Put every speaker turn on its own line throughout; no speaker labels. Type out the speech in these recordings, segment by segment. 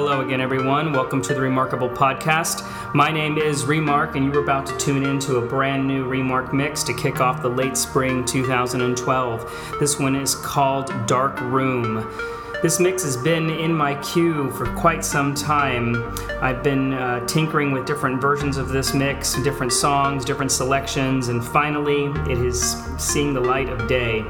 Hello again, everyone. Welcome to the Remarkable Podcast. My name is Remark, and you're about to tune into a brand new Remark mix to kick off the late spring 2012. This one is called Dark Room. This mix has been in my queue for quite some time. I've been uh, tinkering with different versions of this mix, different songs, different selections, and finally it is seeing the light of day.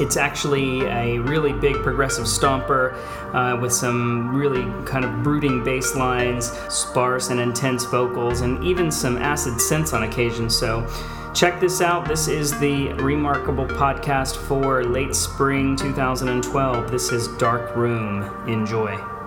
It's actually a really big progressive stomper uh, with some really kind of brooding bass lines, sparse and intense vocals, and even some acid synths on occasion. So, check this out. This is the Remarkable podcast for late spring 2012. This is Dark Room. Enjoy.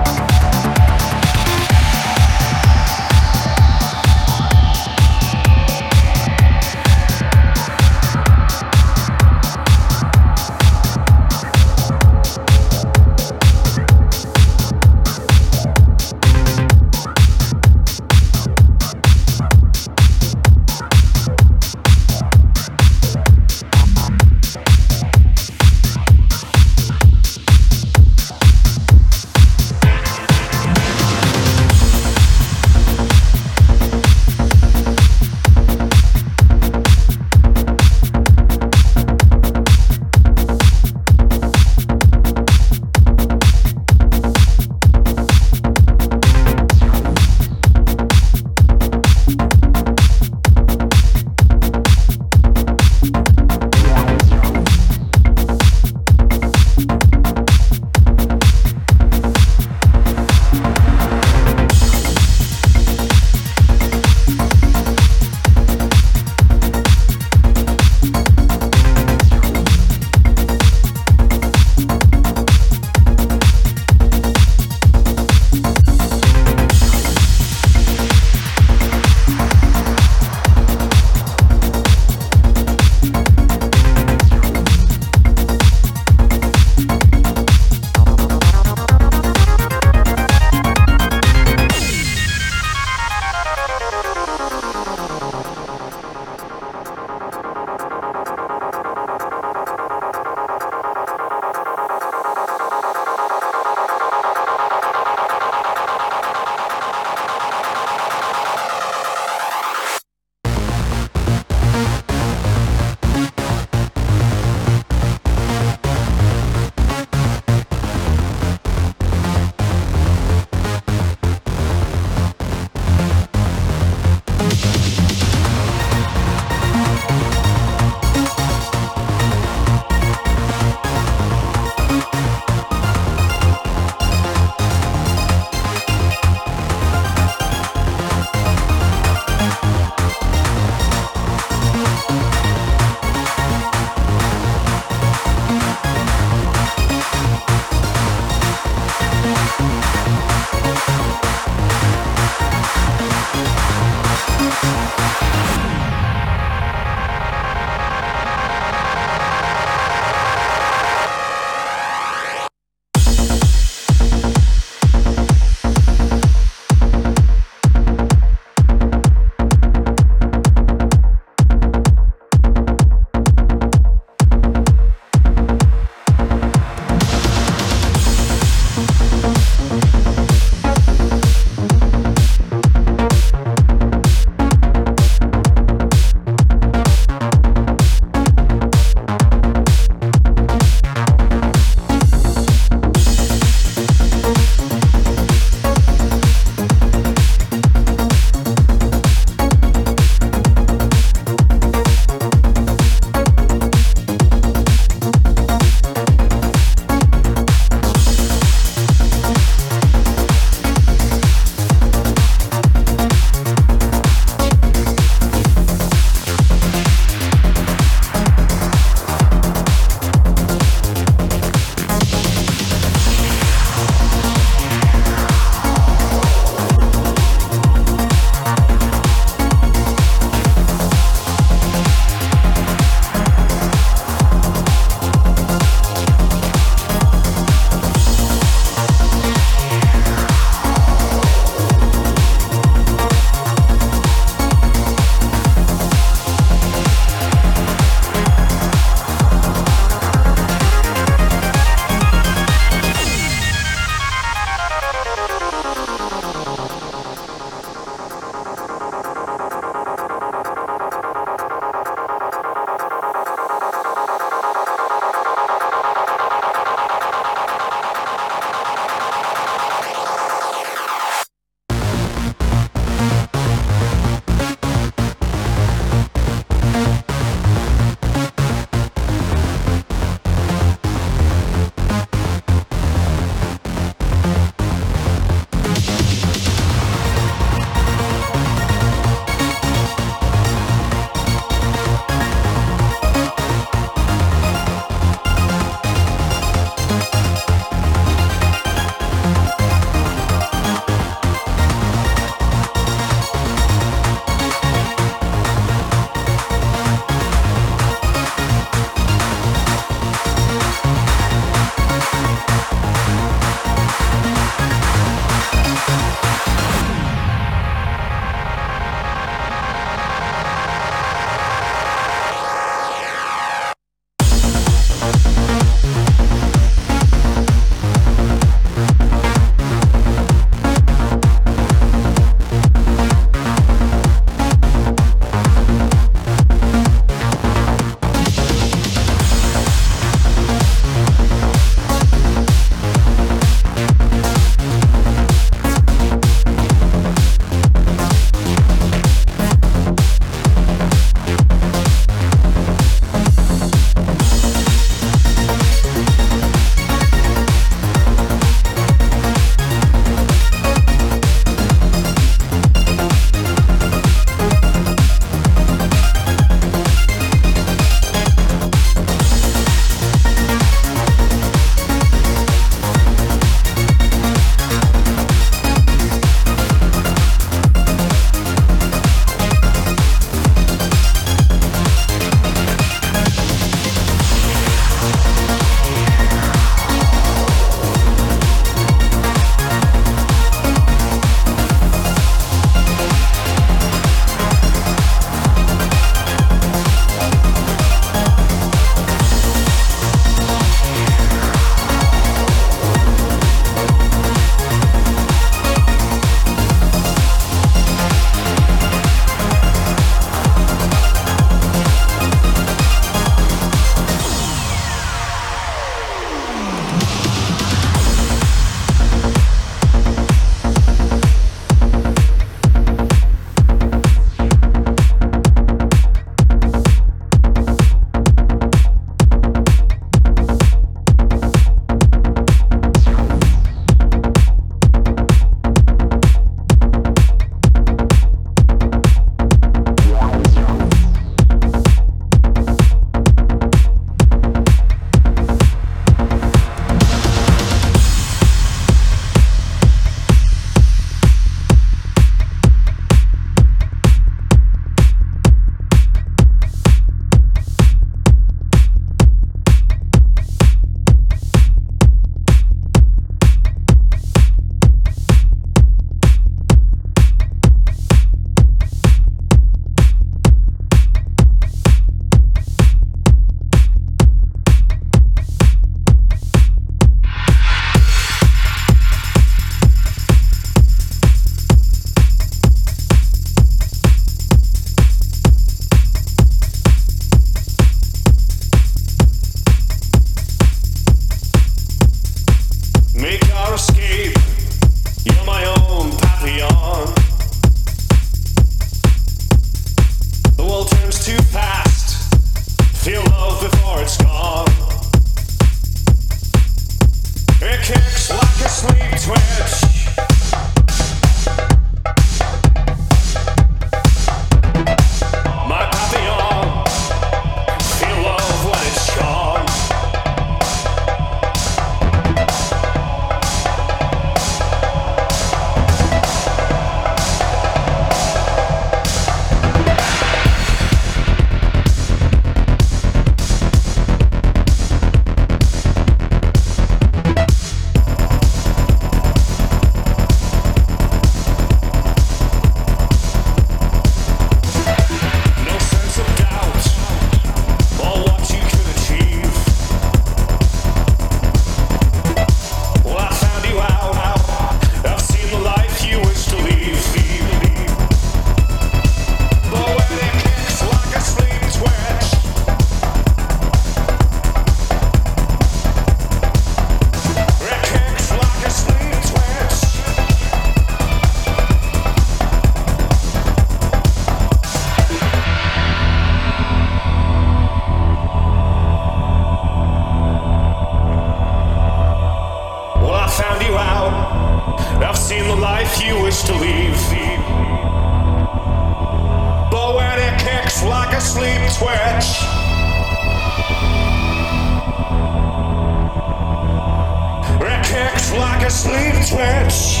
Sleep twitch.